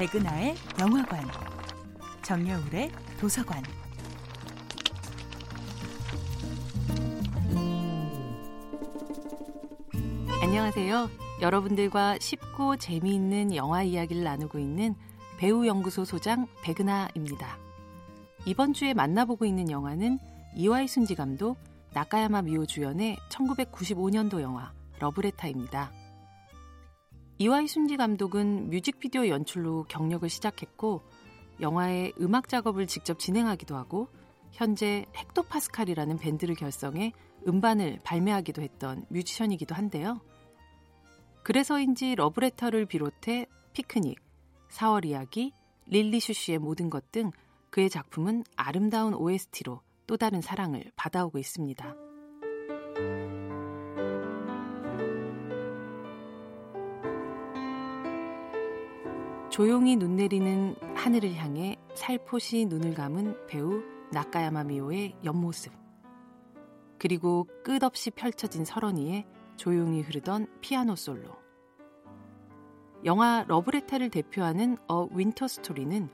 백은하의 영화관, 정여울의 도서관. 안녕하세요. 여러분들과 쉽고 재미있는 영화 이야기를 나누고 있는 배우연구소 소장 백은하입니다. 이번 주에 만나보고 있는 영화는 이와이 순지 감독, 나카야마 미오 주연의 1995년도 영화 러브레타입니다. 이와이 슌지 감독은 뮤직비디오 연출로 경력을 시작했고 영화의 음악 작업을 직접 진행하기도 하고 현재 헥토 파스칼이라는 밴드를 결성해 음반을 발매하기도 했던 뮤지션이기도 한데요. 그래서인지 러브레터를 비롯해 피크닉, 4월 이야기, 릴리 슈쉬의 모든 것 등 그의 작품은 아름다운 OST로 또 다른 사랑을 받아오고 있습니다. 조용히 눈 내리는 하늘을 향해 살포시 눈을 감은 배우 나카야마 미호의 옆모습. 그리고 끝없이 펼쳐진 설원 위의 조용히 흐르던 피아노 솔로. 영화 러브레터를 대표하는 A Winter Story는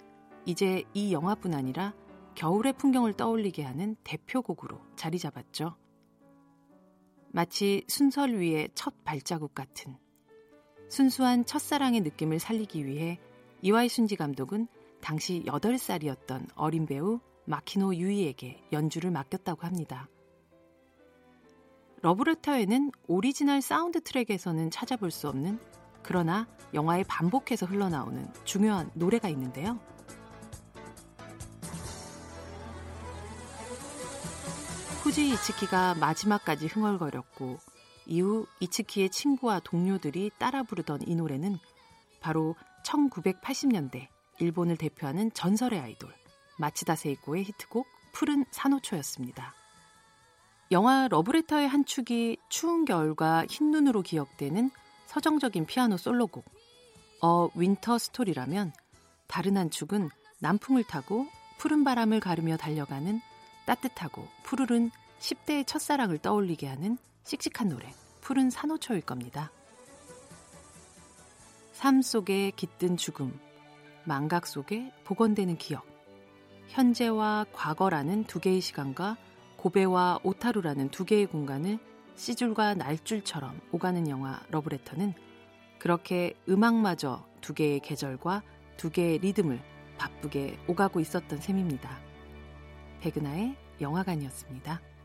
이제 이 영화뿐 아니라 겨울의 풍경을 떠올리게 하는 대표곡으로 자리 잡았죠. 마치 순설 위의 첫 발자국 같은 순수한 첫사랑의 느낌을 살리기 위해 이와이 슌지 감독은 당시 8살이었던 어린 배우 마키노 유이에게 연주를 맡겼다고 합니다. 러브레터에는 오리지널 사운드 트랙에서는 찾아볼 수 없는 그러나 영화에 반복해서 흘러나오는 중요한 노래가 있는데요. 후지 이츠키가 마지막까지 흥얼거렸고 이후 이츠키의 친구와 동료들이 따라 부르던 이 노래는 바로 1980년대 일본을 대표하는 전설의 아이돌 마츠다 세이코의 히트곡 푸른 산호초였습니다. 영화 러브레터의 한 축이 추운 겨울과 흰 눈으로 기억되는 서정적인 피아노 솔로곡 A Winter Story라면 다른 한 축은 남풍을 타고 푸른 바람을 가르며 달려가는 따뜻하고 푸르른 10대의 첫사랑을 떠올리게 하는 씩씩한 노래 푸른 산호초일 겁니다. 삶 속에 깃든 죽음, 망각 속에 복원되는 기억, 현재와 과거라는 두 개의 시간과 고베와 오타루라는 두 개의 공간을 시줄과 날줄처럼 오가는 영화 러브레터는 그렇게 음악마저 두 개의 계절과 두 개의 리듬을 바쁘게 오가고 있었던 셈입니다. 백은하의 영화관이었습니다.